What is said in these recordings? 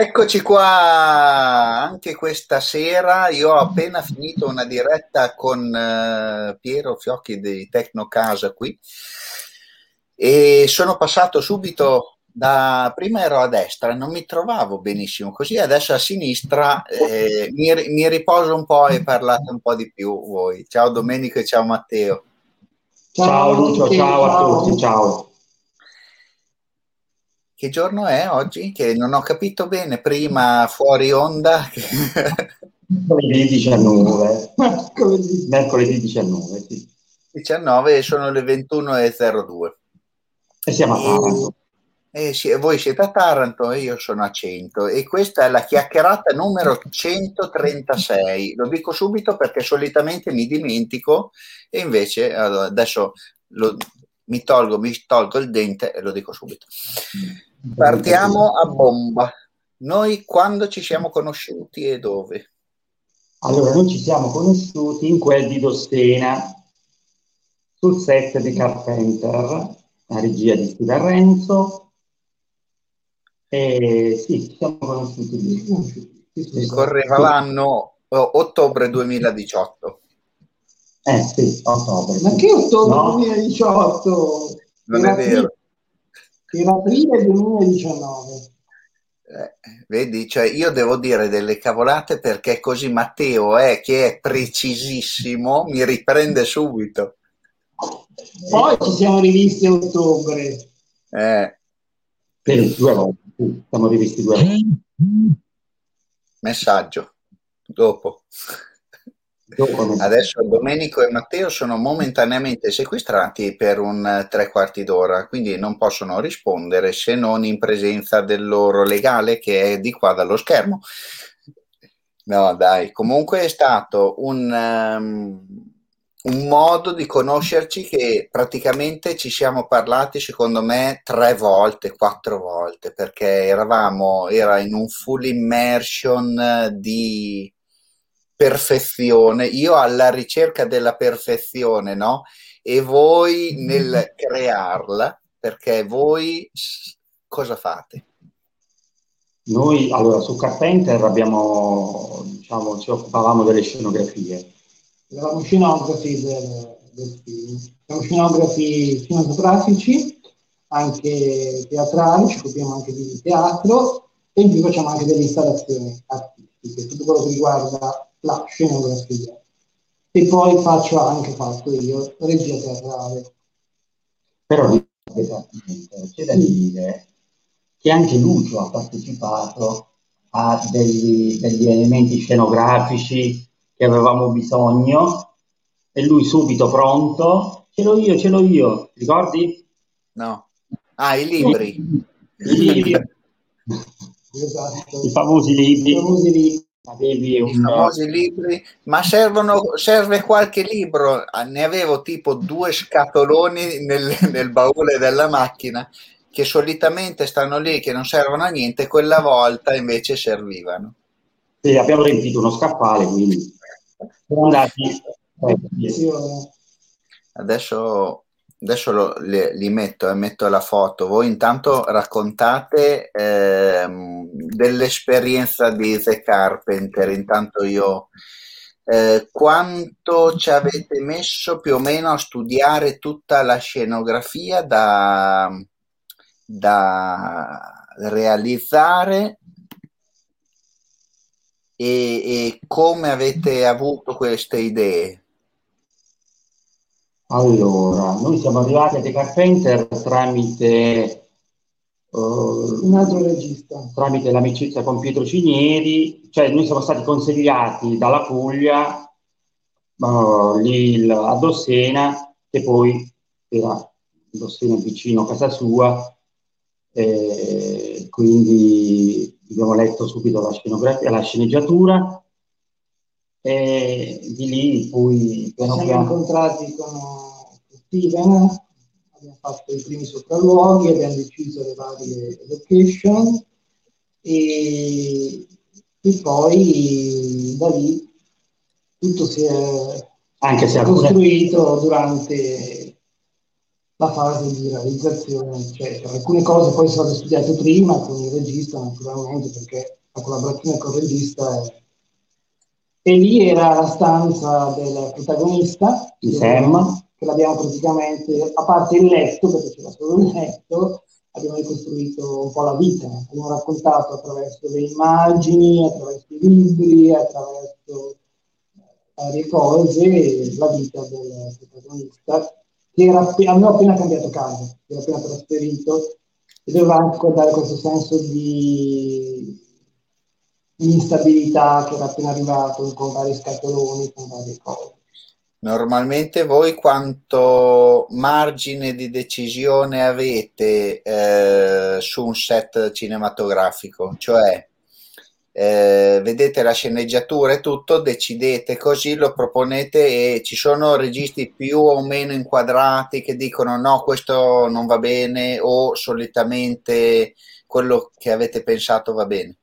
Eccoci qua anche questa sera. Io ho appena finito una diretta con eh, Piero Fiocchi di Tecnocasa qui e sono passato subito da prima ero a destra, non mi trovavo benissimo, così adesso a sinistra eh, mi, mi, riposo un po' e parlate un po' di più voi. Ciao Domenico e ciao Matteo. Ciao Lucio, ciao a tutti, ciao. Che giorno è oggi? Che non ho capito bene prima fuori onda. Mercoledì 19. Mercoledì, Mercoledì 19, sì. 19 e sono le 21.02. E siamo a Taranto. Eh, sì, voi siete a Taranto e io sono a 100 e questa è la chiacchierata numero 136. Lo dico subito perché solitamente mi dimentico e invece adesso lo, mi tolgo, mi tolgo il dente e lo dico subito. Partiamo a bomba. Noi quando ci siamo conosciuti e dove? Allora, noi ci siamo conosciuti in quel di Dossena, sul set di Carpenter, la regia di Steve Renzo. E sì, ci siamo conosciuti lì. Correva l'anno ottobre 2018. Eh sì, ottobre. Ma che ottobre no? 2018? Non è vero per aprile 2019. Eh, vedi, cioè io devo dire delle cavolate perché così Matteo è che è precisissimo, mi riprende subito. Poi ci siamo rivisti a ottobre. Eh. Per due volte, siamo rivisti due volte. Messaggio, dopo. Adesso Domenico e Matteo sono momentaneamente sequestrati per un tre quarti d'ora, quindi non possono rispondere se non in presenza del loro legale che è di qua dallo schermo. No, dai, comunque è stato un, um, un modo di conoscerci che praticamente ci siamo parlati, secondo me, tre volte, quattro volte, perché eravamo, era in un full immersion di perfezione, io alla ricerca della perfezione, no? E voi nel crearla, perché voi cosa fate? Noi allora su Carpenter abbiamo, diciamo, ci occupavamo delle scenografie. Eravamo scenografi del, del film, siamo scenografi cinematografici, anche teatrali, ci occupiamo anche di teatro e in più facciamo anche delle installazioni artistiche, tutto quello che riguarda la scenografia. E poi faccio anche fatto io regia teatrale. Però c'è da dire che anche Lucio ha partecipato a degli, degli elementi scenografici che avevamo bisogno e lui subito pronto, ce l'ho io, ce l'ho io, ricordi? No. Ah, i libri. I libri. esatto. I famosi libri. I famosi libri avevi un... I famosi libri, ma servono, serve qualche libro. Ah, ne avevo tipo due scatoloni nel, nel baule della macchina che solitamente stanno lì, che non servono a niente, quella volta invece servivano. Sì, abbiamo riempito uno scaffale, quindi Adesso adesso lo, le, li metto e eh, metto la foto. Voi intanto raccontate eh, dell'esperienza di The Carpenter. Intanto io eh, quanto ci avete messo più o meno a studiare tutta la scenografia da, da realizzare e, e come avete avuto queste idee? Allora, noi siamo arrivati a The Carpenter tramite un altro regista, tramite l'amicizia con Pietro Cinieri, cioè noi siamo stati consigliati dalla Puglia uh, lì a Dossena, che poi era Dossena vicino a casa sua, eh, quindi abbiamo letto subito la scenografia, la sceneggiatura e di lì poi piano siamo piano... incontrati con Steven, abbiamo fatto i primi sopralluoghi, abbiamo deciso le varie location e, e poi da lì tutto si è, Anche se costruito alcune... durante la fase di realizzazione, eccetera. Alcune cose poi sono state studiate prima con il regista, naturalmente, perché la collaborazione con il regista è... E lì era la stanza del protagonista, di Sam, che l'abbiamo praticamente, a parte il letto, perché c'era solo il letto, abbiamo ricostruito un po' la vita, abbiamo raccontato attraverso le immagini, attraverso i libri, attraverso varie cose la vita del protagonista che era, aveva appena cambiato casa, era appena trasferito. E doveva anche dare questo senso di instabilità che era appena arrivato con vari scatoloni, con varie cose. Normalmente voi quanto margine di decisione avete eh, su un set cinematografico? Cioè, eh, vedete la sceneggiatura e tutto, decidete così, lo proponete e ci sono registi più o meno inquadrati che dicono no, questo non va bene o solitamente quello che avete pensato va bene?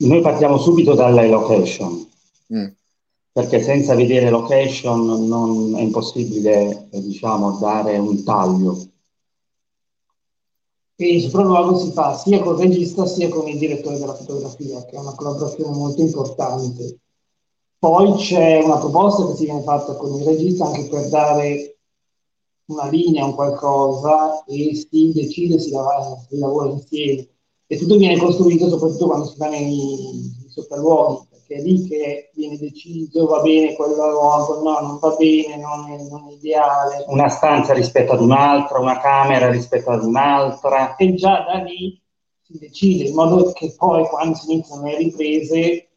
Noi partiamo subito dalle location, mm. perché senza vedere location non è impossibile diciamo, dare un taglio e il sopralluogo si fa sia col regista sia con il direttore della fotografia, che è una collaborazione molto importante. Poi c'è una proposta che si viene fatta con il regista anche per dare una linea, un qualcosa, e si decide, si lavora, si lavora insieme. E tutto viene costruito soprattutto quando si fa nei, nei sopralluoghi, che è lì che viene deciso, va bene quello luogo, no, non va bene, non è, non è, ideale. Una stanza rispetto ad un'altra, una camera rispetto ad un'altra. E già da lì si decide, in modo che poi quando si iniziano le riprese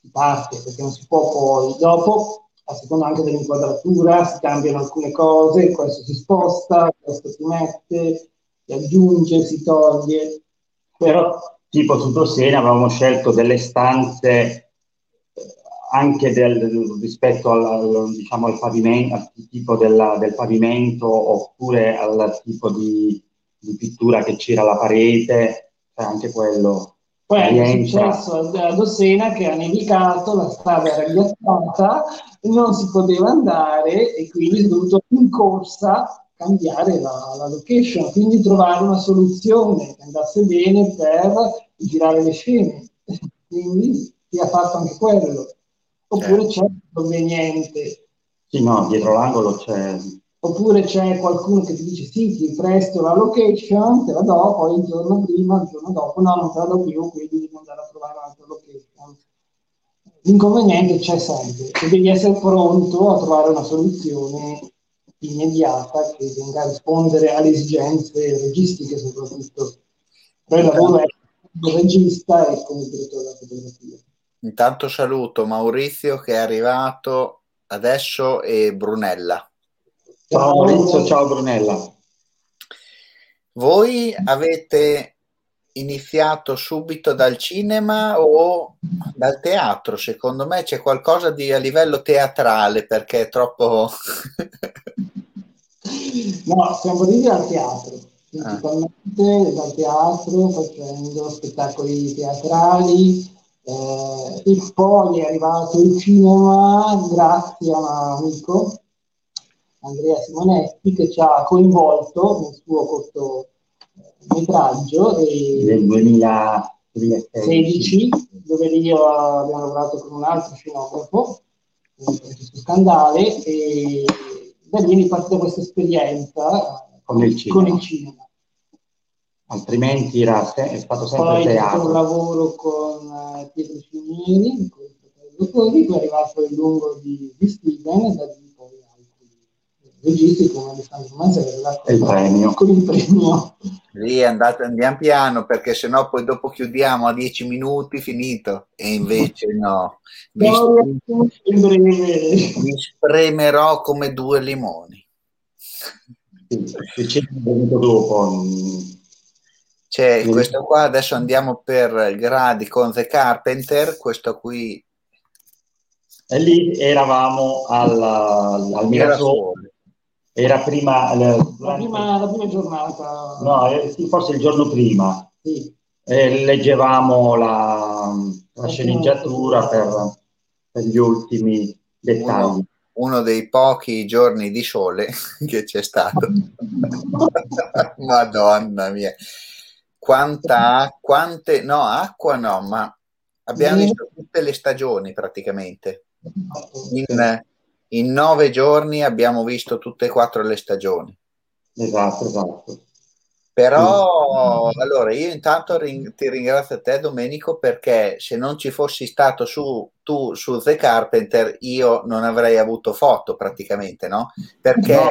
si parte, perché non si può poi. Dopo, a seconda anche dell'inquadratura, si cambiano alcune cose, questo si sposta, questo si mette, si aggiunge, si toglie. Però tipo su Tosena avevamo scelto delle stanze anche del, rispetto al, al, diciamo, al, pavimento, al tipo della, del pavimento oppure al tipo di, di pittura che c'era alla parete, cioè anche quello. Poi è successo a Dossena che ha nevicato, la strada era ghiacciata, non si poteva andare e quindi è dovuto in corsa cambiare la, la, location, quindi trovare una soluzione che andasse bene per girare le scene. quindi si è fatto anche quello. Oppure certo. c'è conveniente. Sì, no, dietro l'angolo c'è. Oppure c'è qualcuno che ti dice sì, ti presto la location, te la do, poi il giorno prima, il giorno dopo, no, non te la do più, quindi devi andare a trovare un'altra location. L'inconveniente c'è sempre e devi essere pronto a trovare una soluzione immediata che venga a rispondere alle esigenze registiche soprattutto. Poi il lavoro è il regista e come direttore della fotografia. Intanto saluto Maurizio che è arrivato adesso e Brunella. Ciao Maurizio, ciao Brunella. Voi avete iniziato subito dal cinema o dal teatro? Secondo me c'è qualcosa di a livello teatrale perché è troppo... no, siamo venuti dal teatro, principalmente ah. dal teatro facendo spettacoli teatrali eh, e poi è arrivato il cinema grazie a un amico, Andrea Simonetti, che ci ha coinvolto nel suo cortometraggio del 2016, dove io abbiamo lavorato con un altro scenografo, Francesco Scandale, e da lì è partita questa esperienza con il cinema. Con il cinema altrimenti era, è stato sempre poi teatro. Poi un lavoro con uh, Pietro Cinieri, poi è arrivato il lungo di, di Steven da registi come Alessandro Masella con, il premio. con il premio. Lì andate, andiamo piano perché sennò poi dopo chiudiamo a dieci minuti finito e invece no. Mi, mi spremerò come due limoni. Sì, c'è venuto dopo c'è mm. questo qua, adesso andiamo per gradi con The Carpenter, questo qui. E lì eravamo al, al Mirasole. Era prima la, prima, la prima giornata. No, eh, forse il giorno prima. Sì. E leggevamo la, la sceneggiatura per, per, gli ultimi dettagli. uno dei pochi giorni di sole che c'è stato. Madonna mia. Quanta, quante, no, acqua no, ma abbiamo visto tutte le stagioni praticamente. In, in nove giorni abbiamo visto tutte e quattro le stagioni. Esatto, esatto. Però allora io intanto ring- ti ringrazio a te Domenico perché se non ci fossi stato su, tu su The Carpenter io non avrei avuto foto praticamente, no? Perché no.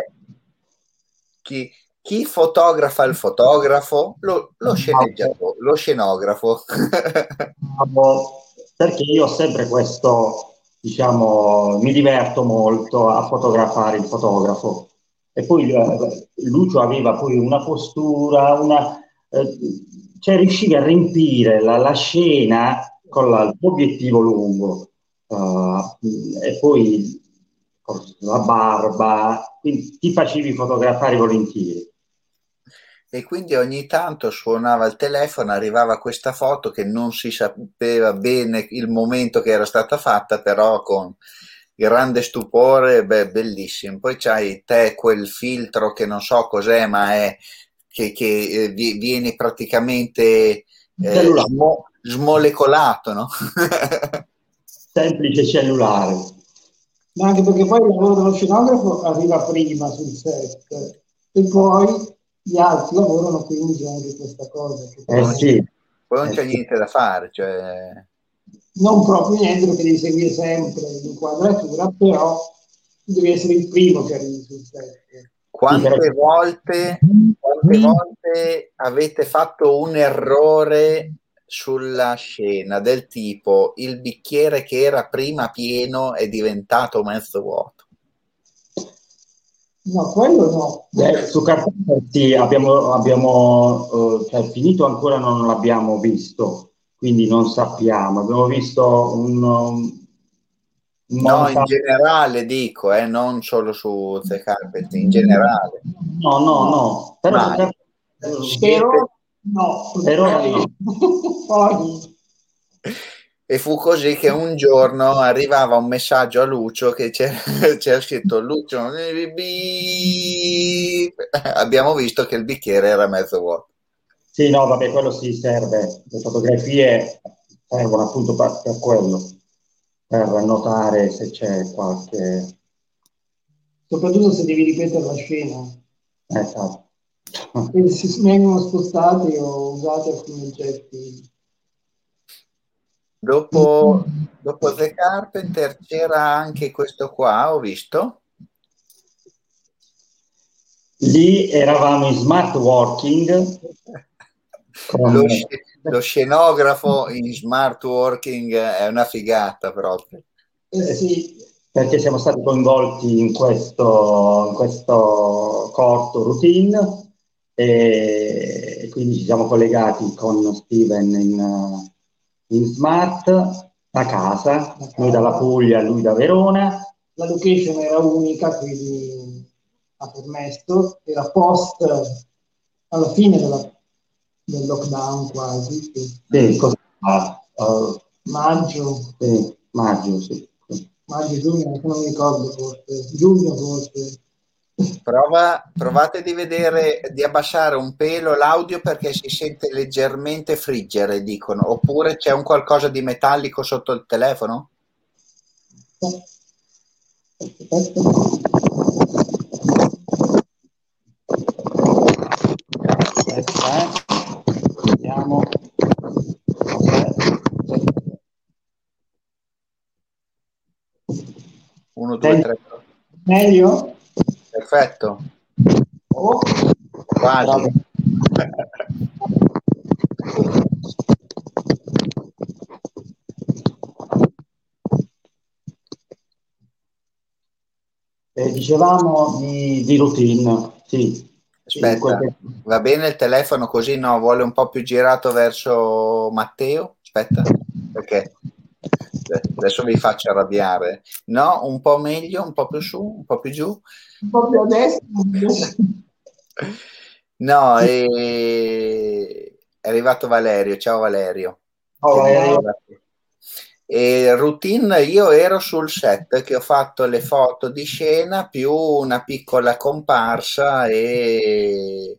Chi, chi, fotografa il fotografo? Lo, lo lo scenografo. perché io ho sempre questo, diciamo, mi diverto molto a fotografare il fotografo e poi eh, Lucio aveva poi una postura, una, eh, cioè riusciva a riempire la, la scena con l'obiettivo lungo uh, e poi la barba, quindi ti facevi fotografare volentieri. E quindi ogni tanto suonava il telefono, arrivava questa foto che non si sapeva bene il momento che era stata fatta, però con grande stupore, beh, bellissimo. Poi c'hai te quel filtro che non so cos'è, ma è che, che eh, viene praticamente eh, smo, smolecolato, no? Semplice cellulare. Ma anche perché poi il lavoro dello scenografo arriva prima sul set e poi gli altri lavorano quindi anche questa cosa. Eh sì. Poi non c'è eh niente da fare, cioè non proprio niente perché devi seguire sempre l'inquadratura, però devi essere il primo che arrivi sul set. Quante volte, quante volte avete fatto un errore sulla scena del tipo il bicchiere che era prima pieno è diventato mezzo vuoto? No, quello no. Beh, su sì, abbiamo, abbiamo uh, cioè, finito ancora non l'abbiamo visto, quindi non sappiamo. Abbiamo visto un... un no, in generale dico, eh, non solo su The Carpet, in generale. No, no, no. Però, per... Spero no. Però no. E fu così che un giorno arrivava un messaggio a Lucio che c'era, c'era scritto Lucio, abbiamo visto che il bicchiere era mezzo vuoto. Sì, no, vabbè, quello si serve. Le fotografie servono appunto per, per quello, per notare se c'è qualche... Soprattutto se devi ripetere la scena. Esatto. E si vengono spostati o usati alcuni oggetti. Dopo, dopo The Carpenter c'era anche questo qua, ho visto. Lì eravamo in smart working lo, lo, scenografo in smart working è una figata proprio. Eh, sì, perché siamo stati coinvolti in questo, in questo corto routine e quindi ci siamo collegati con Steven in, in smart a casa, noi dalla Puglia, lui da Verona. La location era unica, quindi ha permesso, era post alla fine della del lockdown quasi. Sì, sì uh, maggio. Sì, maggio, sì. Maggio, giugno, non mi ricordo forse, giugno forse. Prova, provate di vedere, di abbassare un pelo l'audio perché si sente leggermente friggere, dicono. Oppure c'è un qualcosa di metallico sotto il telefono? Aspetta, eh. Vediamo. Uno, due, tre. Meglio? Perfetto. Oh. Quasi. Eh, dicevamo di, di routine, sì. Aspetta, va bene il telefono così? No, vuole un po' più girato verso Matteo? Aspetta, perché adesso vi faccio arrabbiare. No, un po' meglio, un po' più su, un po' più giù. Un po' più a destra. No, è... è arrivato Valerio. Ciao Valerio. Valerio. E routine, io ero sul set che ho fatto le foto di scena più una piccola comparsa e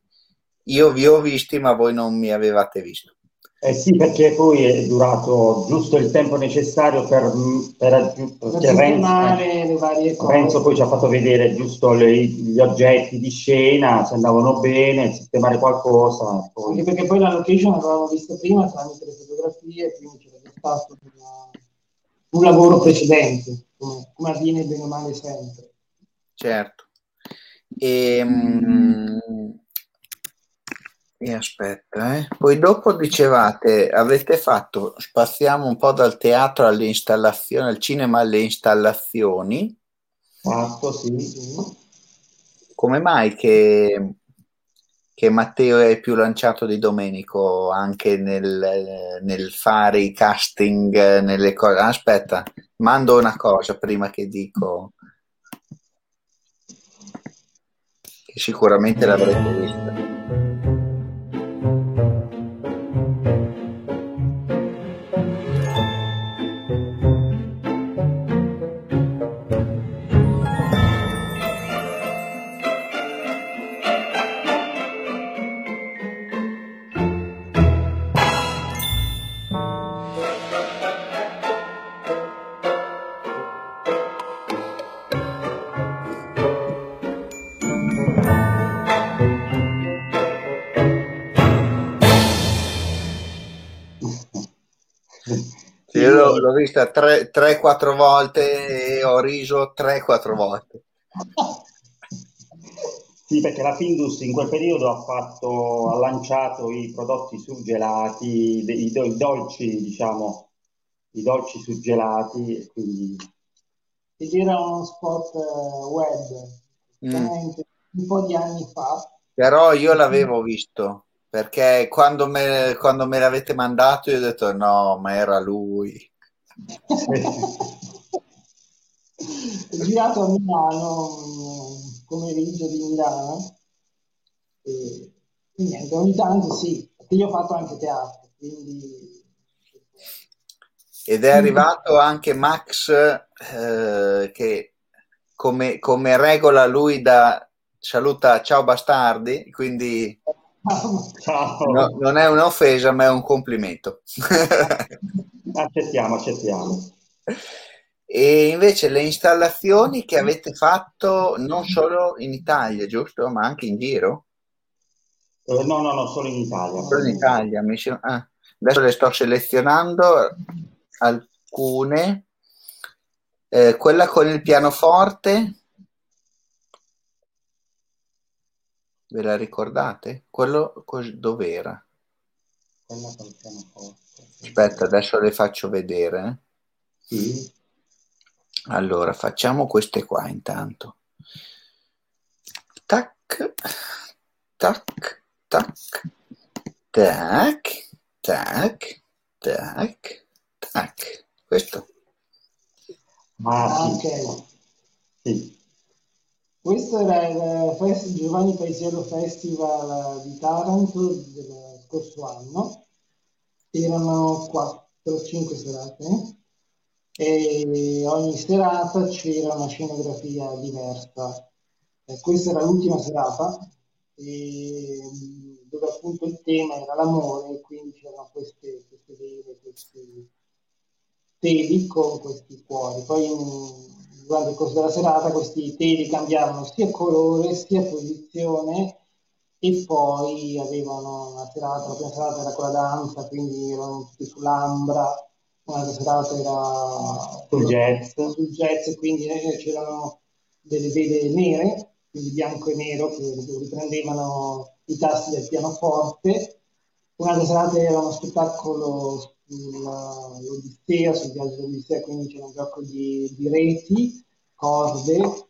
io vi ho visti ma voi non mi avevate visto. Eh sì, perché poi è durato giusto il tempo necessario per, per, per Renzo, le varie cose. Renzo poi ci ha fatto vedere giusto le, gli oggetti di scena, se andavano bene, sistemare qualcosa. Poi... Anche perché poi la location l'avevamo vista prima tramite le fotografie, quindi c'era stato una, un lavoro precedente, come, come, avviene bene o male sempre. Certo. E, mm, e aspetta, eh. Poi dopo dicevate, avete fatto, spaziamo un po' dal teatro alle installazioni, al cinema alle installazioni. Fatto, sì, sì. Come mai che, che, Matteo è più lanciato di Domenico anche nel, nel fare i casting, nelle cose? Aspetta, mando una cosa prima che dico. Che sicuramente l'avrete vista. L'ho vista 3-4 volte e ho riso 3-4 volte. Sì, perché la Findus in quel periodo ha, fatto, ha lanciato i prodotti surgelati, i, do, i dolci, diciamo, i dolci surgelati, quindi... Ed era uno spot uh, web, mm. un po' di anni fa. Però io l'avevo visto, perché quando me, quando me l'avete mandato io ho detto no, ma era lui girato a Milano, pomeriggio di Milano, e, niente, ogni tanto sì, perché io ho fatto anche teatro, quindi... Ed è arrivato anche Max eh, che come, come regola lui da saluta ciao bastardi, quindi ciao. No, non è un'offesa ma è un complimento. accettiamo, accettiamo. E invece le installazioni che avete fatto non solo in Italia, giusto? Ma anche in giro? Eh, no, no, no, solo in Italia. Solo in Italia. Ah, adesso le sto selezionando alcune. Eh, quella con il pianoforte. Ve la ricordate? Quello dov'era? Quella con il pianoforte. Aspetta, adesso le faccio vedere. Sì. Allora, facciamo queste qua intanto. Tac, tac, tac, tac, tac, tac, tac. Questo. Ah, ok. Sì. Questo era il Fest- Giovanni Paisiello Festival di Taranto dello scorso anno erano 4-5 serate e ogni serata c'era una scenografia diversa. Eh, questa era l'ultima serata e, dove appunto il tema era l'amore, quindi c'erano queste, queste vele, questi teli con questi cuori. Poi in, durante il corso della serata questi teli cambiavano sia colore sia posizione e poi avevano una serata, la prima serata era quella danza, quindi erano tutti sull'ambra, un'altra serata era sul jazz, sul jazz quindi c'erano delle vele nere, quindi bianco e nero, che riprendevano i tasti del pianoforte. Un'altra serata era uno spettacolo sull'Odissea, sul viaggio dell'Odissea, quindi c'era un gioco di, di reti, corde,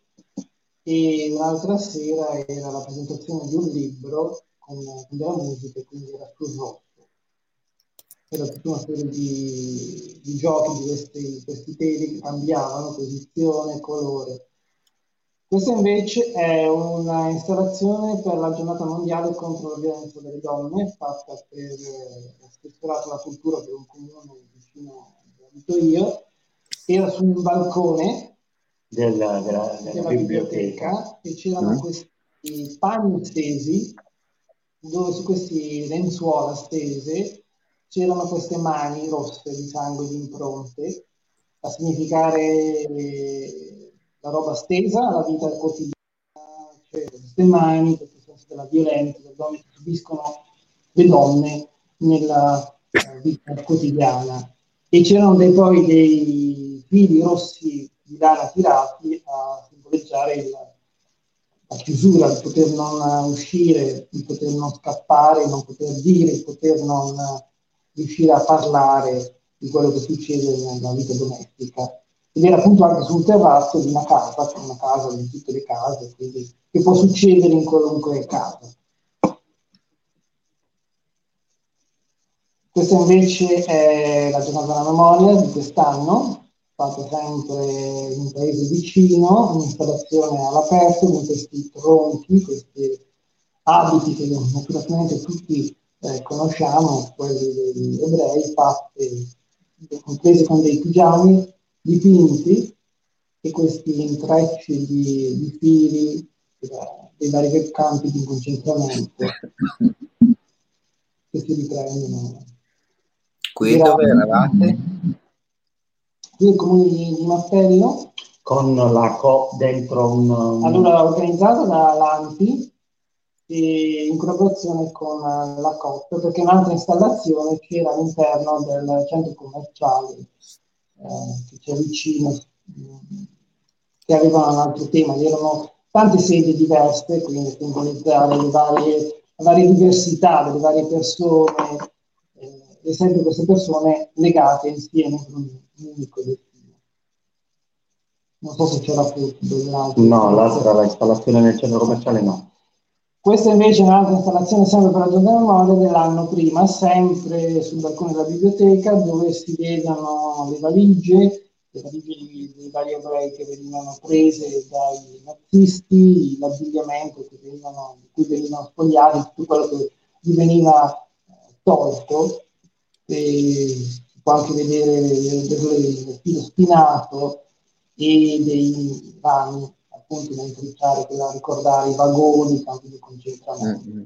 e un'altra sera era la presentazione di un libro con, con della musica quindi era sul rosso. Era tutta una serie di, di giochi di questi, questi teli che cambiavano posizione, colore. Questa invece è una installazione per la giornata mondiale contro la violenza delle donne, fatta per l'assessorato alla cultura per un comune vicino a scritto io, era su un balcone della, della, della, della biblioteca. biblioteca e c'erano mm. questi panni stesi dove su queste lenzuola stese c'erano queste mani rosse di sangue di impronte a significare la roba stesa, la vita quotidiana, cioè queste mani, questo senso della violenza, le donne che subiscono le donne nella uh, vita quotidiana. E c'erano dei, poi dei fili rossi di lana tirati a simboleggiare il, la chiusura, il poter non uscire, il poter non scappare, il non poter dire, il poter non riuscire a parlare di quello che succede nella vita domestica. Ed era appunto anche sul terrazzo di una casa, che è una casa di tutte le case, quindi che può succedere in qualunque casa. Questa invece è la giornata della memoria di quest'anno, fatta sempre in un paese vicino, un'installazione all'aperto con questi tronchi, questi abiti che naturalmente tutti eh, conosciamo, quelli degli ebrei, fatti, compresi con dei pigiami dipinti e questi intrecci di, di fili dei vari campi di concentramento che si riprendono. Qui dove eravate? Qui il comune di, di Mastello. Con la COP dentro un... Allora, organizzata da Lanti in collaborazione con la COP, perché un'altra installazione c'era all'interno del centro commerciale eh, che c'è vicino, che un altro tema, erano tante sedi diverse, quindi simbolizzare le varie, le varie diversità delle varie persone eh, e sempre queste persone legate insieme con un unico destino. Non so se c'era più dell'altro. No, l'altra, la installazione nel centro commerciale no. Questa invece è un'altra installazione sempre per la giornata memoria dell'anno prima, sempre sul balcone della biblioteca, dove si vedono le valigie le famiglie dei vari ebrei che venivano prese dai nazisti, l'abbigliamento venivano, di cui venivano spogliati, tutto quello che gli veniva eh, tolto. E si può anche vedere il filo spinato e dei rami appunto da intrecciare per ricordare i vagoni, i campi di concentramento. Mm-hmm.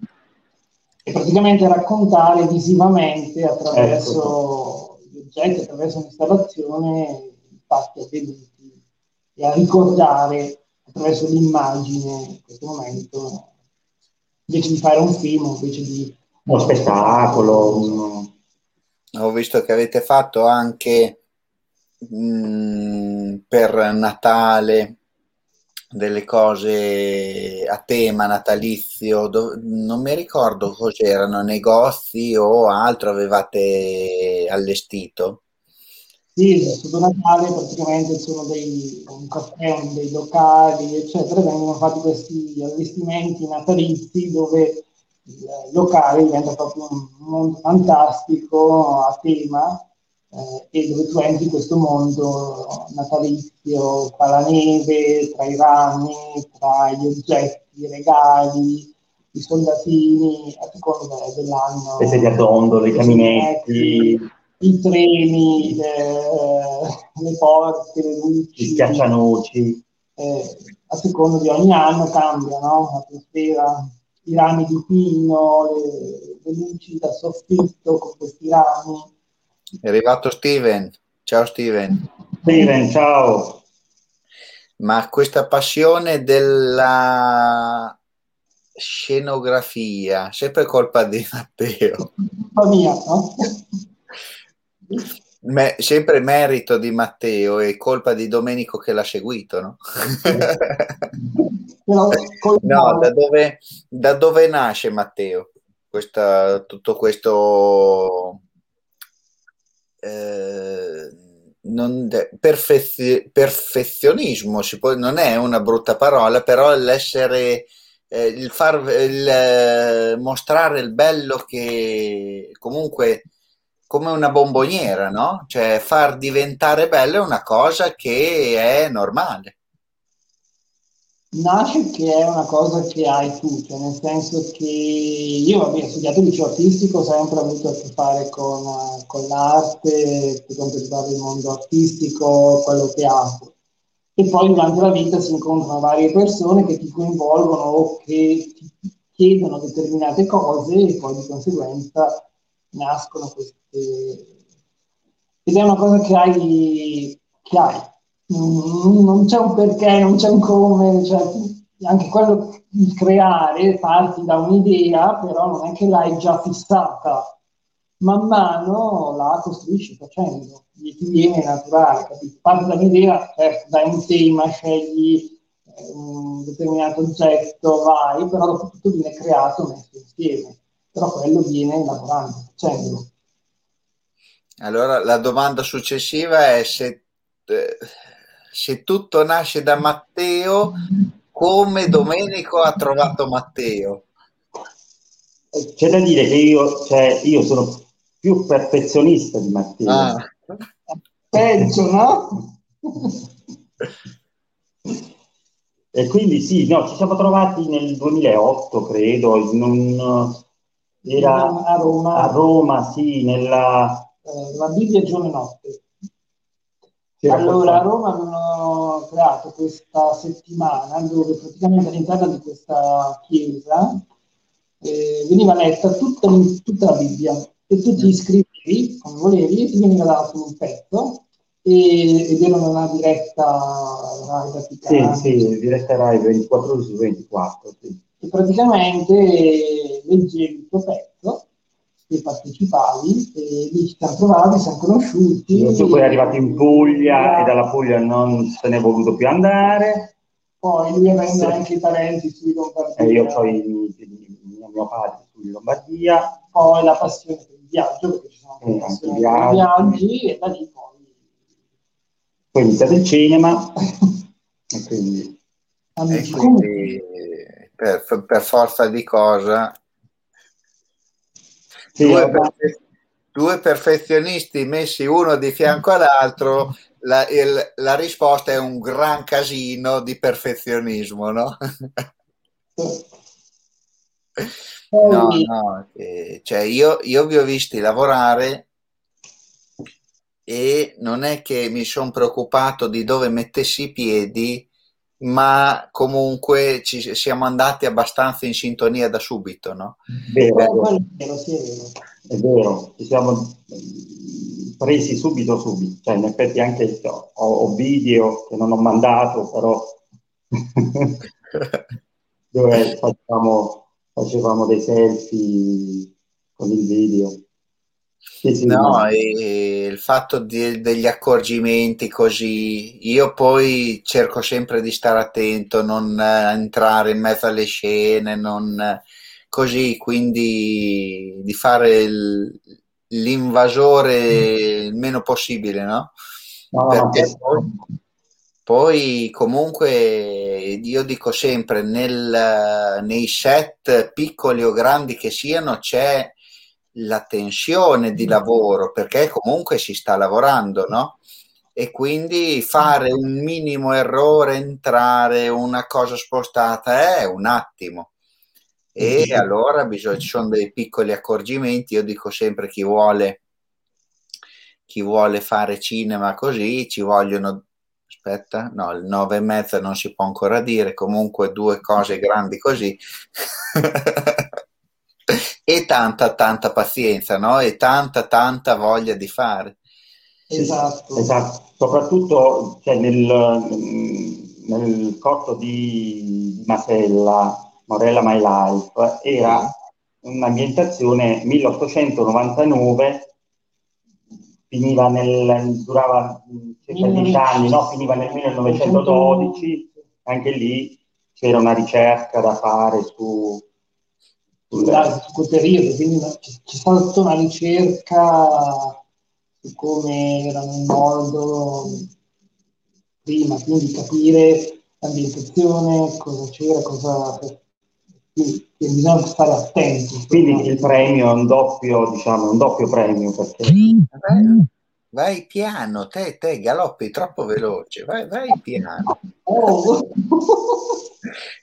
E praticamente raccontare visivamente attraverso ecco. gli oggetti, attraverso un'installazione fatti avvenuti e a ricordare attraverso l'immagine in questo momento, invece di fare un film, invece di... Uno spettacolo. Uno... Ho visto che avete fatto anche mh, mm, per Natale delle cose a tema natalizio, do, non mi ricordo cos'erano, negozi o altro avevate allestito. Sì, sotto Natale praticamente sono dei un caffè, dei locali, eccetera, vengono fatti questi allestimenti natalizi dove il locale diventa proprio un mondo fantastico a tema eh, e dove tu entri in questo mondo natalizio tra la neve, tra i rami, tra gli oggetti, i regali, i soldatini, a seconda dell'anno. Le sedie a dondolo, i caminetti i treni, eh, le porte, le luci. I schiaccianoci. Eh, a seconda di ogni anno cambia, no? L'atmosfera, i rami di pino, le, le luci da soffitto con questi rami. È arrivato Steven. Ciao Steven. Steven, ciao. Ma questa passione della scenografia, sempre colpa di Matteo. Colpa mia, no? Me, sempre merito di Matteo e colpa di Domenico che l'ha seguito, no? no, da dove, da dove, nasce Matteo? Questa, tutto questo eh, non, perfezio, perfezionismo può, non è una brutta parola, però l'essere eh, il far il, eh, mostrare il bello che comunque come una bomboniera, no? Cioè far diventare bello è una cosa che è normale. Nasce che è una cosa che hai tu, cioè nel senso che io ho studiato liceo artistico, ho sempre avuto a che fare con, con l'arte, per quanto riguarda il mondo artistico, quello che apro. E poi durante la vita si incontrano varie persone che ti coinvolgono o che ti chiedono determinate cose e poi di conseguenza nascono queste... Ed è una cosa che hai, che hai non c'è un perché, non c'è un come, cioè, anche quello di creare parti da un'idea, però non è che l'hai già fissata, man mano la costruisci facendo, ti viene naturale, capito? Parti da un'idea, certo, dai un tema, scegli eh, un determinato oggetto, vai, però dopo tutto viene creato, messo insieme, però quello viene lavorando, facendolo. Allora la domanda successiva è se eh, se tutto nasce da Matteo, come Domenico ha trovato Matteo? C'è da dire che io, cioè, io sono più perfezionista di Matteo. Ah. Peggio, no? e quindi sì, no, ci siamo trovati nel 2008, credo, in un, era a Roma, a Roma sì, nella... Eh, la Bibbia giorno e notte. Allora, a Roma hanno creato questa settimana dove praticamente all'interno di questa chiesa eh, veniva letta tutta, tutta, la Bibbia e tu ti iscrivevi come volevi e ti veniva dato un pezzo e, ed era una diretta Rai Vaticana. Sì, sì, diretta Rai 24 ore su 24. Sì. E praticamente leggevi il tuo pezzo che partecipavi e lì ci siamo trovati, siamo conosciuti. Io poi è arrivato in Puglia e dalla Puglia non se ne è voluto più andare. Poi lui avendo sì. anche i parenti sui Lombardia. E io poi mio padre sui Lombardia. Poi la passione per il viaggio, perché ci sono anche eh, passioni per i viaggi e da lì poi... Poi iniziato il cinema e quindi... E quindi per, per forza di cosa sì, due, perfe- due, perfezionisti messi uno di fianco all'altro, la, il, la, risposta è un gran casino di perfezionismo, no? no, no, eh, cioè io, io vi ho visti lavorare e non è che mi sono preoccupato di dove mettessi i piedi, ma comunque ci siamo andati abbastanza in sintonia da subito, no? Vero, vero. è vero, ci siamo presi subito subito, cioè in effetti anche ho, ho video che non ho mandato, però dove facciamo, facevamo dei selfie con il video. Sì, sì, no, no. il fatto di, degli accorgimenti così, io poi cerco sempre di stare attento, non eh, entrare in mezzo alle scene, non eh, così, quindi di fare il, l'invasore il meno possibile, no? no Perché poi, poi, comunque io dico sempre nel, nei set piccoli o grandi che siano c'è la tensione di lavoro, perché comunque si sta lavorando, no? E quindi fare un minimo errore, entrare una cosa spostata è un attimo. E mm-hmm. allora bisogna, ci sono dei piccoli accorgimenti. Io dico sempre chi vuole, chi vuole fare cinema così, ci vogliono aspetta, no, il 9 e mezza non si può ancora dire, comunque due cose grandi così. e tanta, tanta pazienza, no? E tanta, tanta voglia di fare. Esatto. esatto. Soprattutto cioè, nel, nel corto di Masella, Morella My Life, era un'ambientazione 1899, finiva nel, durava circa dieci anni, no? finiva nel 1912, anche lì c'era una ricerca da fare su su quel periodo, quindi c'è stata tutta una ricerca su come era nel mondo prima, quindi capire l'ambientazione, cosa c'era, cosa... Quindi bisogna stare attenti. Quindi il premio è un doppio, diciamo, un doppio premio perché Vai piano, te, te galoppi troppo veloce, vai, vai piano. Oh.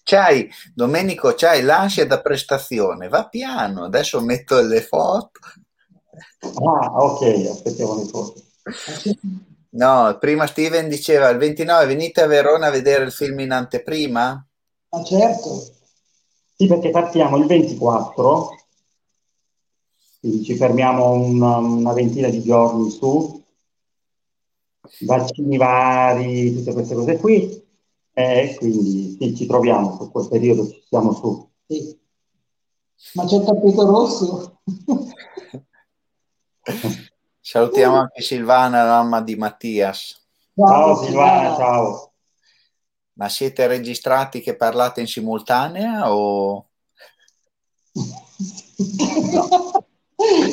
C'hai, Domenico, c'hai l'ansia da prestazione, va piano, adesso metto le foto. Ah, ok, aspettiamo le foto. No, prima Steven diceva il 29 venite a Verona a vedere il film in anteprima? Ma certo. Sì, perché partiamo il 24, quindi ci fermiamo una, una ventina di giorni su, vaccini vari, tutte queste cose qui, e quindi sì, ci troviamo per quel periodo, ci siamo su. Sì. Ma c'è il tappeto rosso? Salutiamo anche Silvana, la mamma di Mattias. Ciao Silvana, ciao. Ma siete registrati che parlate in simultanea o...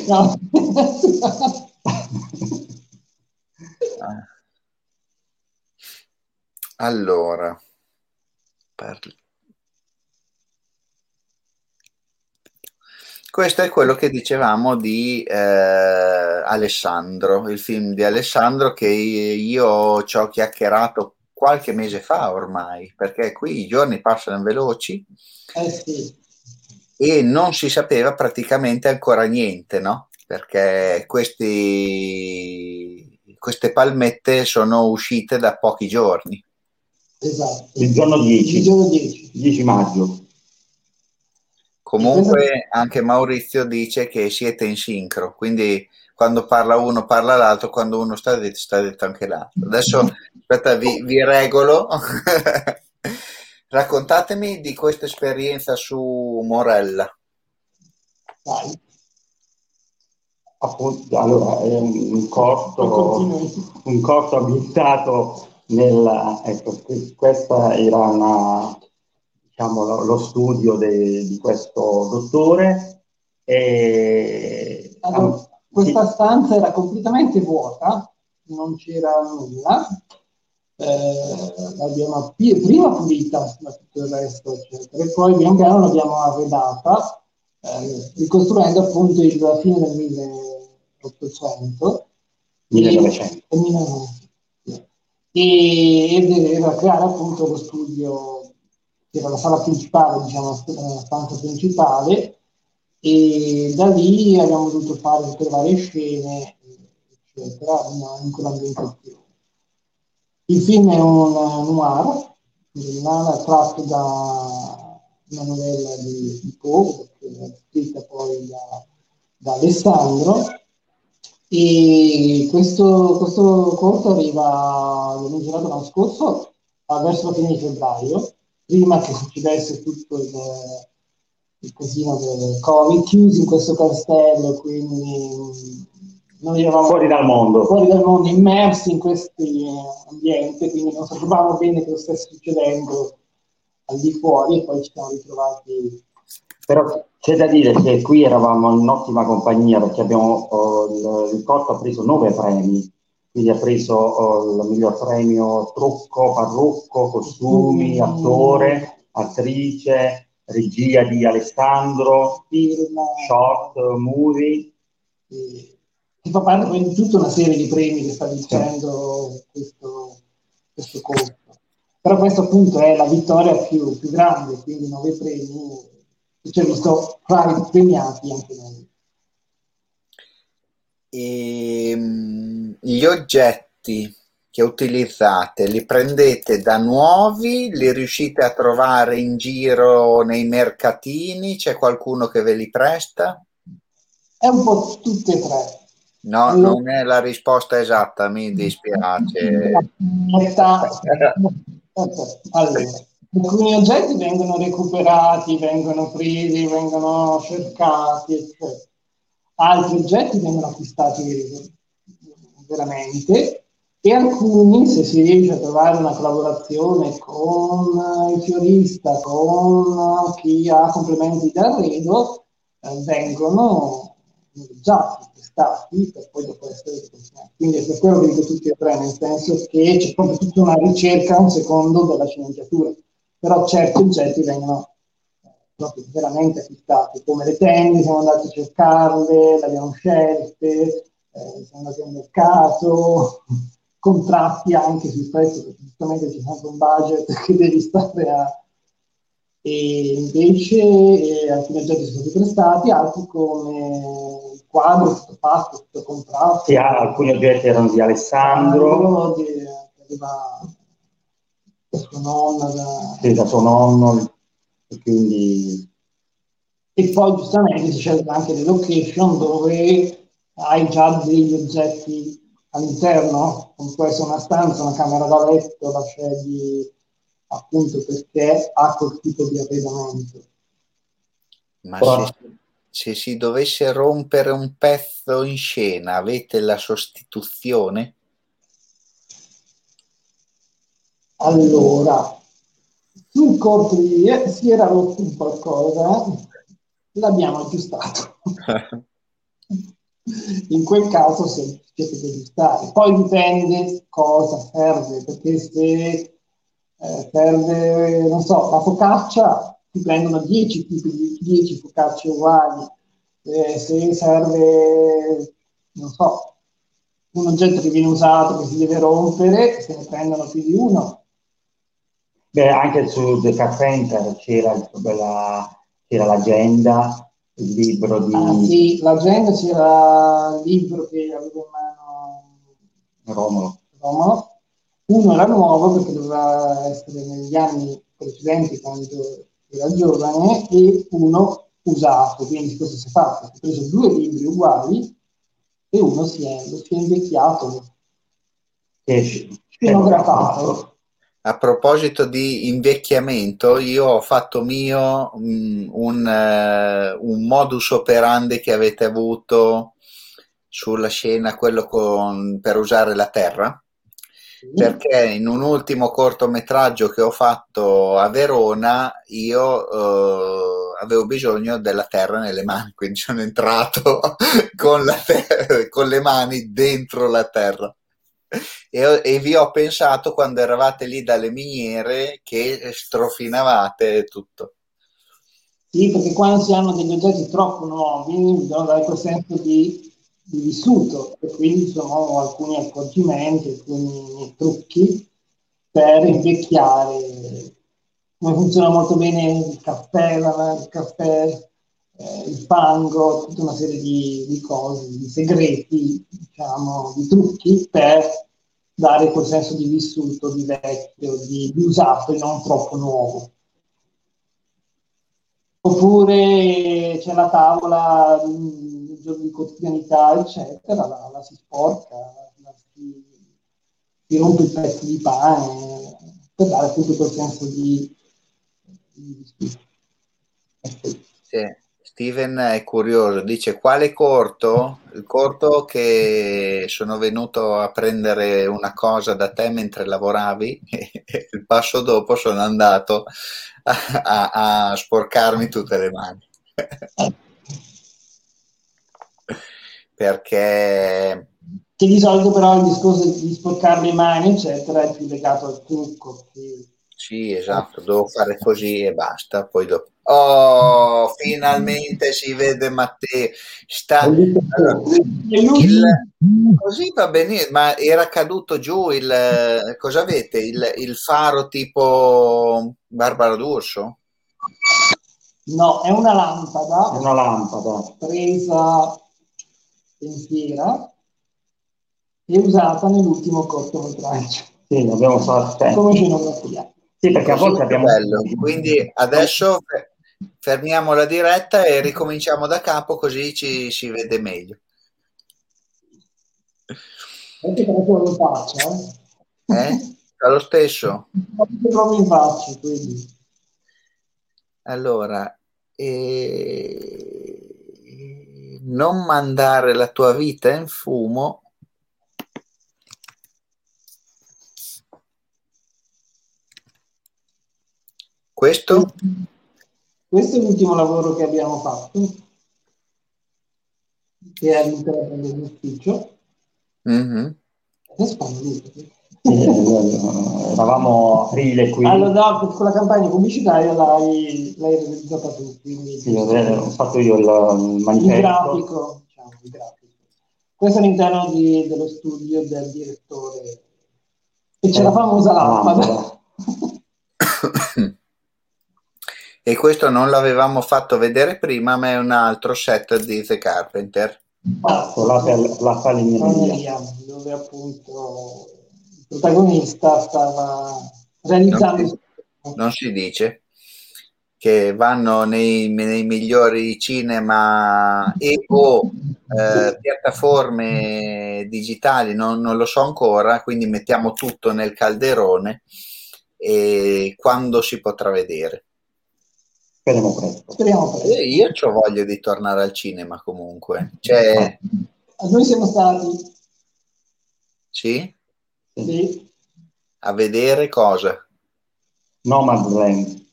No. Allora, parli. Questo è quello che dicevamo di eh, Alessandro, il film di Alessandro che io ci ho chiacchierato qualche mese fa ormai, perché qui i giorni passano veloci Eh sì. e non si sapeva praticamente ancora niente, no? Perché questi, queste palmette sono uscite da pochi giorni. Esatto. Il giorno Il 10, giorno 10. 10 maggio. Comunque anche Maurizio dice che siete in sincro, quindi quando parla uno parla l'altro, quando uno sta detto sta detto anche l'altro. Adesso aspetta, vi, vi regolo. Raccontatemi di questa esperienza su Morella. Dai, Appunto, allora, è un corto, un corso ambientato nella, ecco, que- questa era una, diciamo, lo, lo studio de- di questo dottore e Allora, sì, questa stanza era completamente vuota, non c'era nulla. Eh, l'abbiamo prima pulita da tutto il resto, eccetera, e poi pian piano l'abbiamo arredata, eh, ricostruendo appunto il fine del 1800 1900. e 1900. E, era creare appunto lo studio, che era la sala principale, diciamo, la stanza principale, e da lì abbiamo dovuto fare tutte le varie scene, eccetera, in, quell'ambientazione. Il film è un noir, noir tratto da una novella di, è scritta poi da, da Alessandro, e questo, questo corto arriva, l'abbiamo girato l'anno scorso, verso la fine di febbraio, prima che succedesse tutto il, il casino del Covid, chiusi in questo castello, quindi mh, noi eravamo fuori dal mondo. fuori dal mondo, immersi in questi ambienti, quindi non sapevamo bene cosa stesse succedendo al di fuori e poi ci siamo ritrovati. Però c'è da dire che qui eravamo in ottima compagnia perché abbiamo, oh, il, il corto ha preso nove premi, quindi ha preso oh, il miglior premio trucco, parrucco, costumi, attore, attrice, regia di Alessandro, Film, short, movie. che fa parte di tutta una serie di premi che sta vincendo questo, questo corso. Però questo appunto è la vittoria più, più grande, quindi nove premi, ci ha visto fra i premiati anche noi. E, mh, gli oggetti che utilizzate li prendete da nuovi, li riuscite a trovare in giro nei mercatini? C'è qualcuno che ve li presta? È un po' tutte e tre. No, non è la risposta esatta, mi dispiace. Allora, alcuni oggetti vengono recuperati, vengono presi, vengono cercati, eccetera. Altri oggetti vengono acquistati veramente e alcuni, se si riesce a trovare una collaborazione con il fiorista, con chi ha complementi d'arredo, eh, vengono noleggiati, prestati per poi dopo essere riconsegnati. Quindi è per quello che dico tutti e tre, nel senso che c'è proprio tutta una ricerca, un secondo della sceneggiatura, però certi oggetti vengono eh, proprio veramente acquistati, come le tende, siamo andati a cercarle, le abbiamo scelte, eh, siamo andati al mercato, contratti anche sul prezzo, perché giustamente c'è sempre un budget che devi stare a... E invece eh, alcuni oggetti sono stati prestati, altri come il quadro, tutto fatto, tutto comprato. Sì, alcuni oggetti erano di Alessandro. Di, che aveva da sua nonna. Da... Sì, da suo nonno. E quindi... E poi giustamente si scelgono anche le location dove hai già degli oggetti all'interno, come può essere una stanza, una camera da letto, la scegli appunto perché ha quel tipo di arredamento. Ma Però... se, se si dovesse rompere un pezzo in scena, avete la sostituzione? Allora, sul corpo di si era rotto un qualcosa, l'abbiamo aggiustato. in quel caso sì, siete aggiustare. Poi dipende cosa serve, perché se eh, serve, non so, la focaccia, ti prendono 10 tipi di 10 focacce uguali. Eh, se serve, non so, un oggetto che viene usato, che si deve rompere, se ne prendono più di uno. Beh, anche su The Carpenter c'era, quella, c'era l'agenda il libro di... Ah, sì, l'agenda c'era il libro che aveva in mano Romolo. Romolo. Uno era nuovo perché doveva essere negli anni precedenti quando era giovane e uno usato, quindi questo si è fatto, si è preso due libri uguali e uno si è, si è invecchiato, scenografato. A proposito di invecchiamento, io ho fatto mio um, un, uh, un, modus operandi che avete avuto sulla scena, quello con, per usare la terra, perché in un ultimo cortometraggio che ho fatto a Verona io uh, avevo bisogno della terra nelle mani, quindi sono entrato con, ter- con le mani dentro la terra e, e, vi ho pensato quando eravate lì dalle miniere che strofinavate tutto. Sì, perché quando si hanno degli oggetti troppo nuovi bisogna dare quel senso di, di vissuto e quindi sono alcuni accorgimenti, alcuni trucchi per invecchiare. Come funziona molto bene il caffè, il, caffè eh, il fango, tutta una serie di, di cose, di segreti, diciamo, di trucchi per dare quel senso di vissuto, di vecchio, di, di usato e non troppo nuovo. Oppure c'è la tavola di quotidianità, eccetera, la, la si sporca, la si, si, rompe il pezzo di pane, per dare appunto quel senso di, di vissuto. Sì. Steven è curioso, dice quale corto? Il corto che sono venuto a prendere una cosa da te mentre lavoravi e il passo dopo sono andato a, a, a sporcarmi tutte le mani. Perché... Che di solito però il discorso di sporcare le mani, eccetera, è più legato al trucco. Che... Sì, esatto, devo fare così e basta, poi dopo Oh, finalmente si vede Matteo. Sta... Allora, il... Così va bene, ma era caduto giù il... Cosa avete? Il, il faro tipo Barbara d'Urso? No, è una lampada. È una lampada. Presa in fiera e usata nell'ultimo cortometraggio. Sì, l'abbiamo fatto. Come scenografia. Sì, perché a volte abbiamo... Bello. Quindi adesso fermiamo la diretta e ricominciamo da capo così ci si vede meglio. Anche per quello in faccia, eh? eh? Fa lo stesso? Proprio in faccia, quindi. Allora, eh, non mandare la tua vita in fumo. Questo? Questo è l'ultimo lavoro che abbiamo fatto, che è all'interno dell'ufficio. Mm-hmm. Eravamo aprile qui. Allora, no, con la campagna pubblicitaria l'hai, l'hai realizzata tu. Quindi sì, ho fatto io il, il manifesto. Il grafico, diciamo, il grafico. questo è all'interno di, dello studio del direttore. E c'è la famosa lampada. E questo non l'avevamo fatto vedere prima, ma è un altro set di The Carpenter. Esatto, la, la falegneria, dove appunto il protagonista stava realizzando... Non si, non si dice che vanno nei, nei migliori cinema e o eh, piattaforme digitali, non, non, lo so ancora, quindi mettiamo tutto nel calderone e quando si potrà vedere. Speriamo presto. Speriamo presto. Eh, io ho voglia di tornare al cinema comunque. Cioè... Noi siamo stati. Sì? Sì. A vedere cosa? Nomadland,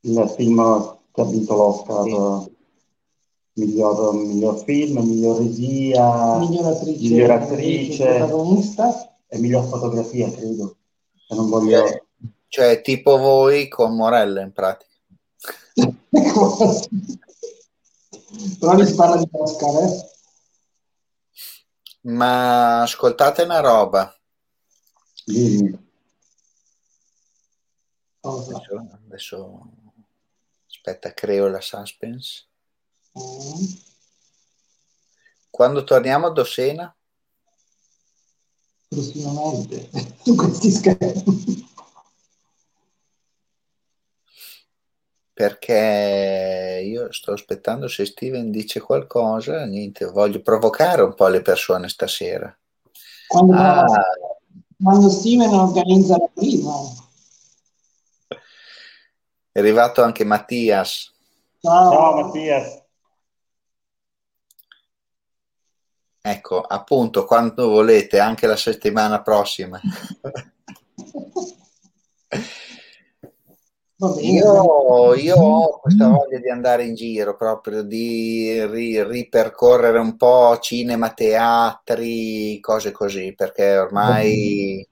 il film che ha vinto l'Oscar. Sì. Miglior, miglior, film, miglior regia, miglior attrice, miglior attrice e miglior fotografia, credo. Se non voglio... Cioè, cioè, tipo voi con Morella in pratica. Però lì si parla di Oscar, eh? Ma ascoltate una roba. Dimmi. Adesso, adesso, aspetta, creo la suspense. Mm. Quando torniamo a Dossena? Prossimamente, su questi schermi. Perché io sto aspettando se Steven dice qualcosa, niente, voglio provocare un po' le persone stasera. Quando, ah. quando Steven organizza la prima. È arrivato anche Mattias. Ciao, Ciao Mattias. Ecco, appunto, quando volete, anche la settimana prossima. Io, io, ho questa voglia di andare in giro proprio, di ri, ripercorrere un po' cinema, teatri, cose così, perché ormai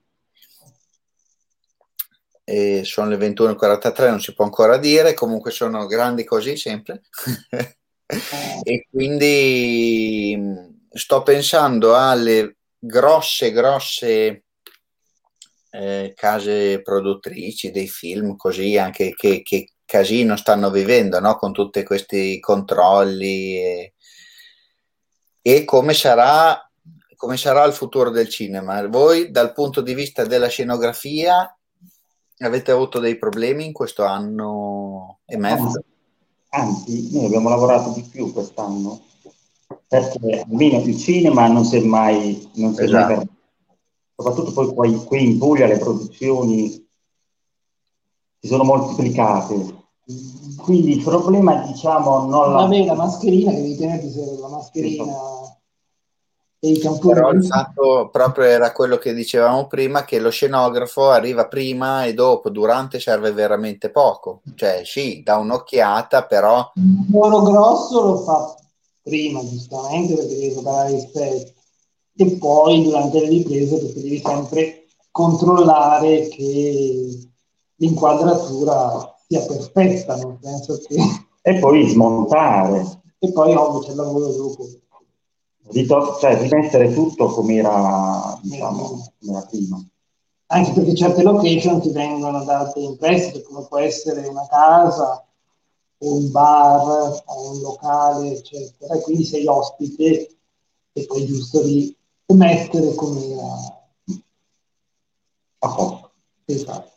eh, sono le 21.43, non si può ancora dire, comunque sono grandi così sempre. e quindi sto pensando alle grosse, grosse eh, case produttrici dei film, così anche che, che casino stanno vivendo no? con tutti questi controlli e, e come, sarà, come sarà il futuro del cinema. Voi dal punto di vista della scenografia avete avuto dei problemi in questo anno e mezzo? Anzi, noi abbiamo lavorato di più quest'anno perché almeno il cinema non si è mai, non si esatto. è mai esatto soprattutto poi qui, qui in Puglia le produzioni si sono moltiplicate. Quindi il problema, diciamo, non la... Vabbè, la mascherina, che devi tenerti sempre la mascherina e i camponi. Però il fatto proprio era quello che dicevamo prima, che lo scenografo arriva prima e dopo, durante serve veramente poco. Cioè, sì, dà un'occhiata, però... Il lavoro grosso lo fa prima, giustamente, perché devi preparare i specchi e poi durante le riprese perché devi sempre controllare che l'inquadratura sia perfetta, nel senso che... E poi smontare. E poi ovvio c'è il lavoro dopo. Rito- cioè rimettere tutto come era, diciamo, come era prima. Anche perché certe location ti vengono date in prestito, come può essere una casa, o un bar, o un locale, eccetera. E quindi sei ospite e poi giusto lì mettere come a posto. Esatto.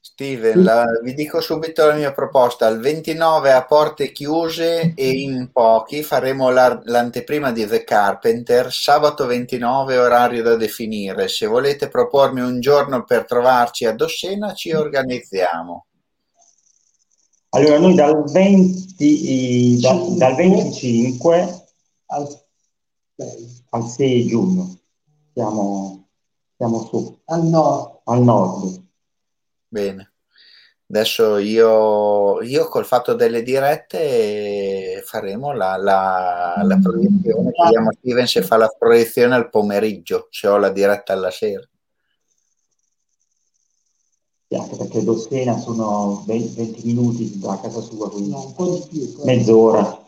Steven, la, vi dico subito la mia proposta. Il 29 a porte chiuse e in pochi faremo la, l'anteprima di The Carpenter. Sabato 29 orario da definire. Se volete propormi un giorno per trovarci a Dossena, ci organizziamo. Allora, noi dal 20, da, dal 25 al 6 al 6 giugno. Siamo, siamo su. Al nord. Al nord. Bene. Adesso io, io col fatto delle dirette faremo la, la, la proiezione. Chiediamo a Steven se fa la proiezione al pomeriggio, se ho la diretta alla sera. Sì, anche perché Dossena sono 20, 20 minuti da casa sua, quindi no, un po' di più, mezz'ora.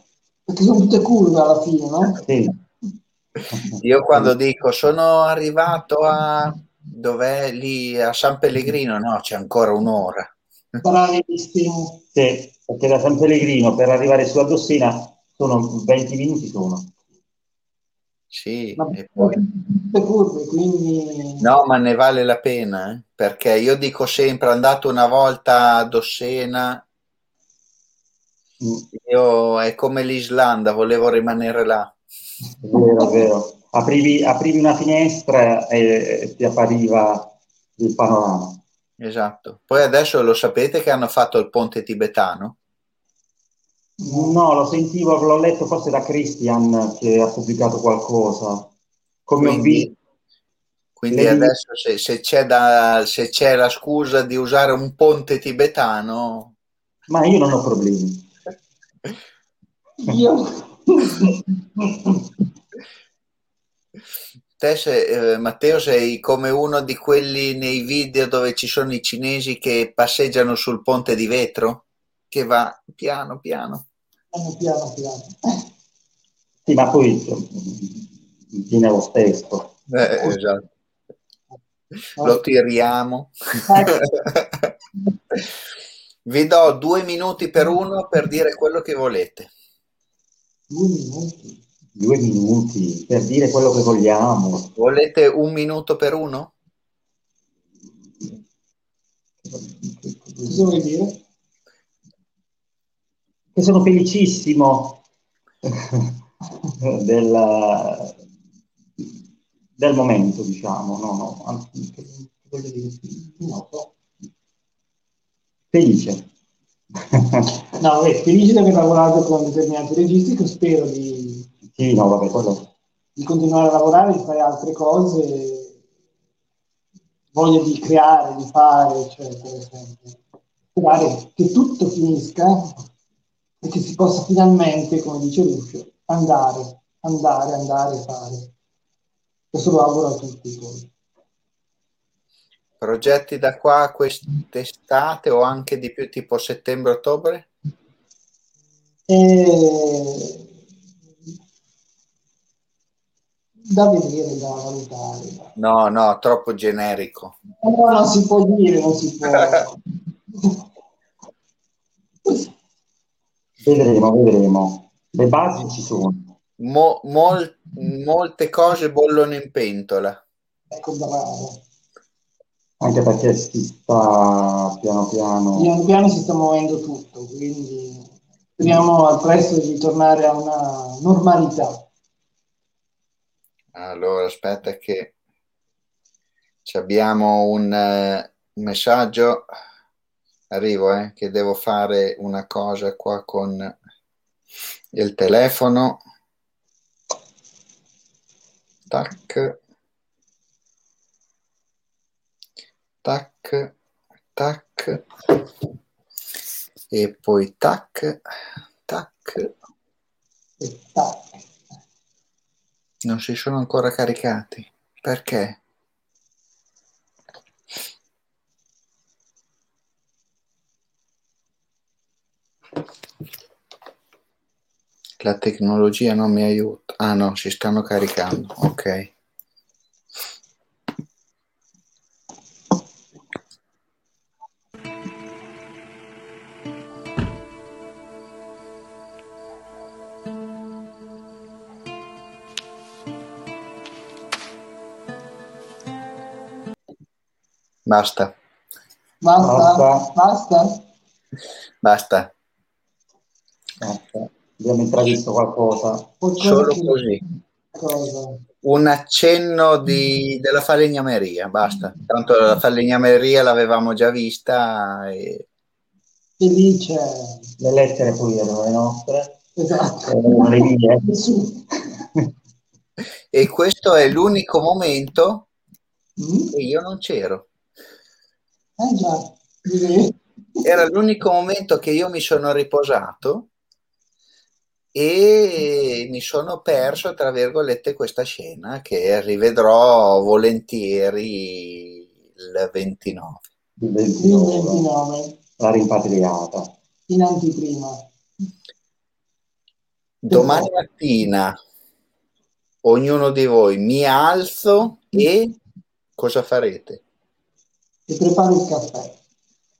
Perché sono tutte curve alla fine, no? Sì. Io quando dico sono arrivato a dov'è lì a San Pellegrino, no, c'è ancora un'ora. Bravissimo. Sì, perché da San Pellegrino per arrivare su a Dossena sono 20 minuti sono. Sì, Ma e poi... curve, quindi... No, ma ne vale la pena, eh? perché io dico sempre, andato una volta a Dossena, Mm, io è come l'Islanda, volevo rimanere là. Vero, vero. Aprivi, aprivi una finestra e ti appariva il panorama. Esatto. Poi adesso lo sapete che hanno fatto il ponte tibetano? No, lo sentivo, l'ho letto forse da Christian che ha pubblicato qualcosa. Come ho Quindi, visto, quindi Le- adesso se, se c'è da- se c'è la scusa di usare un ponte tibetano, ma io non ho problemi. Io... te se- eh, Matteo sei come uno di quelli nei video dove ci sono i cinesi che passeggiano sul ponte di vetro, che va piano piano. piano piano piano. Sì, ma poi eh, viene lo stesso. Eh, esatto. Lo tiriamo. Vi do due minuti per uno per dire quello che volete. Due minuti. Due minuti per dire quello che vogliamo. Volete un minuto per uno? Cosa vuoi dire? Che sono felicissimo del, del momento, diciamo. No, no, anzi, voglio dire, no. Felice. No, è felice di aver lavorato con determinati registi che spero di, sì, no, vabbè, quello. di continuare a lavorare, di fare altre cose, voglia di creare, di fare, eccetera. sempre. Sperare che tutto finisca e che si possa finalmente, come dice Lucio, andare, andare, andare e fare. Questo lo auguro a tutti poi. Progetti da qua a quest'estate o anche di più tipo settembre-ottobre? E... Da vedere, da valutare. No, no, troppo generico. No, non si può dire, non si può. Vedremo, vedremo. Le basi ci sono. Mo- mol- molte cose bollono in pentola. ecco, bravo. Anche perché si sta piano piano. Piano piano si sta muovendo tutto, quindi speriamo al presto di tornare a una normalità. Allora, aspetta che ci abbiamo un eh, messaggio. Arrivo, eh, che devo fare una cosa qua con il telefono. Tac. Tac, tac. E poi tac, tac. E tac. Non si sono ancora caricati. Perché? La tecnologia non mi aiuta. Ah no, si stanno caricando. Ok. Basta, Basta? Basta. Basta? basta. Abbiamo intravisto qualcosa. Qualcosa Solo che- così. Cosa? Un accenno di- della falegnameria, basta. Tanto la falegnameria l'avevamo già vista e E lì c'è... Le lettere poi erano le nostre. Esatto. le mie. E questo è l'unico momento Mm? che io non c'ero. Eh già. Era l'unico momento che io mi sono riposato e mi sono perso, tra virgolette, questa scena che rivedrò volentieri il 29. Il Il 29, 29, la rimpatriata. in anteprima. Domani mattina ognuno di voi mi alzo e cosa farete? Ti preparo il caffè.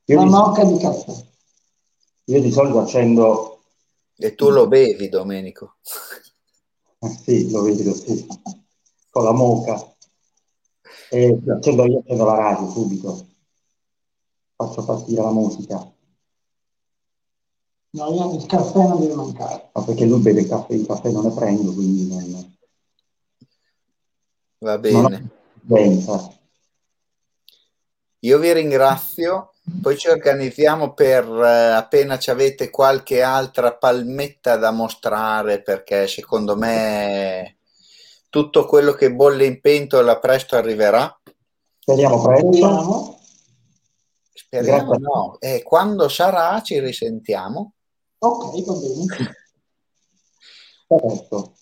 Io Una di, mocca di caffè. io di solito accendo, E tu lo bevi, Domenico. eh, sì, lo vedo, sì, con la moca. E accendo io accendo la radio subito. Faccio partire la musica. No, io il caffè non deve mancare. Ma perché lui beve il caffè, il caffè non ne prendo, quindi non, Va non ho bene. influenza. Io vi ringrazio. Poi ci organizziamo per eh, appena ci avete qualche altra palmetta da mostrare, perché secondo me tutto quello che bolle in pentola presto arriverà. Speriamo presto. Speriamo. Grazie. no. E quando sarà ci risentiamo. Ok, va bene. Perfetto.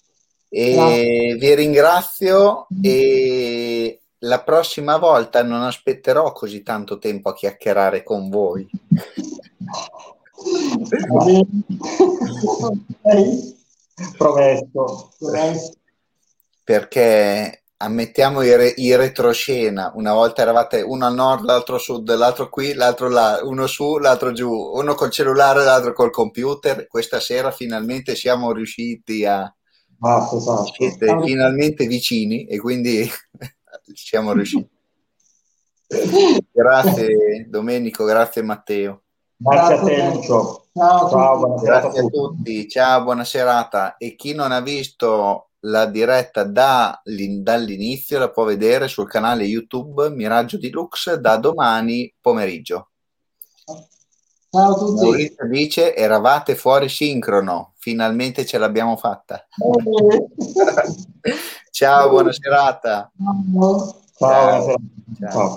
E vi ringrazio e la prossima volta non aspetterò così tanto tempo a chiacchierare con voi. Promesso. perché ammettiamo i, re- i retroscena, una volta eravate uno al nord, l'altro sud, l'altro qui, l'altro là, uno su, l'altro giù, uno col cellulare, l'altro col computer. Questa sera finalmente siamo riusciti a Basta, esatto. siete finalmente vicini e quindi siamo riusciti. Grazie Domenico, grazie Matteo. Grazie a Grazie te, a te. Lucio. Ciao a Ciao, Grazie a tutti. tutti, ciao, buona serata. E chi non ha visto la diretta da- dall'inizio la può vedere sul canale YouTube Miraggio Deluxe da domani pomeriggio. Ciao a tutti. Maurizio dice eravate fuori sincrono, finalmente ce l'abbiamo fatta. Ciao, buona serata. Ciao. Ciao. Ciao.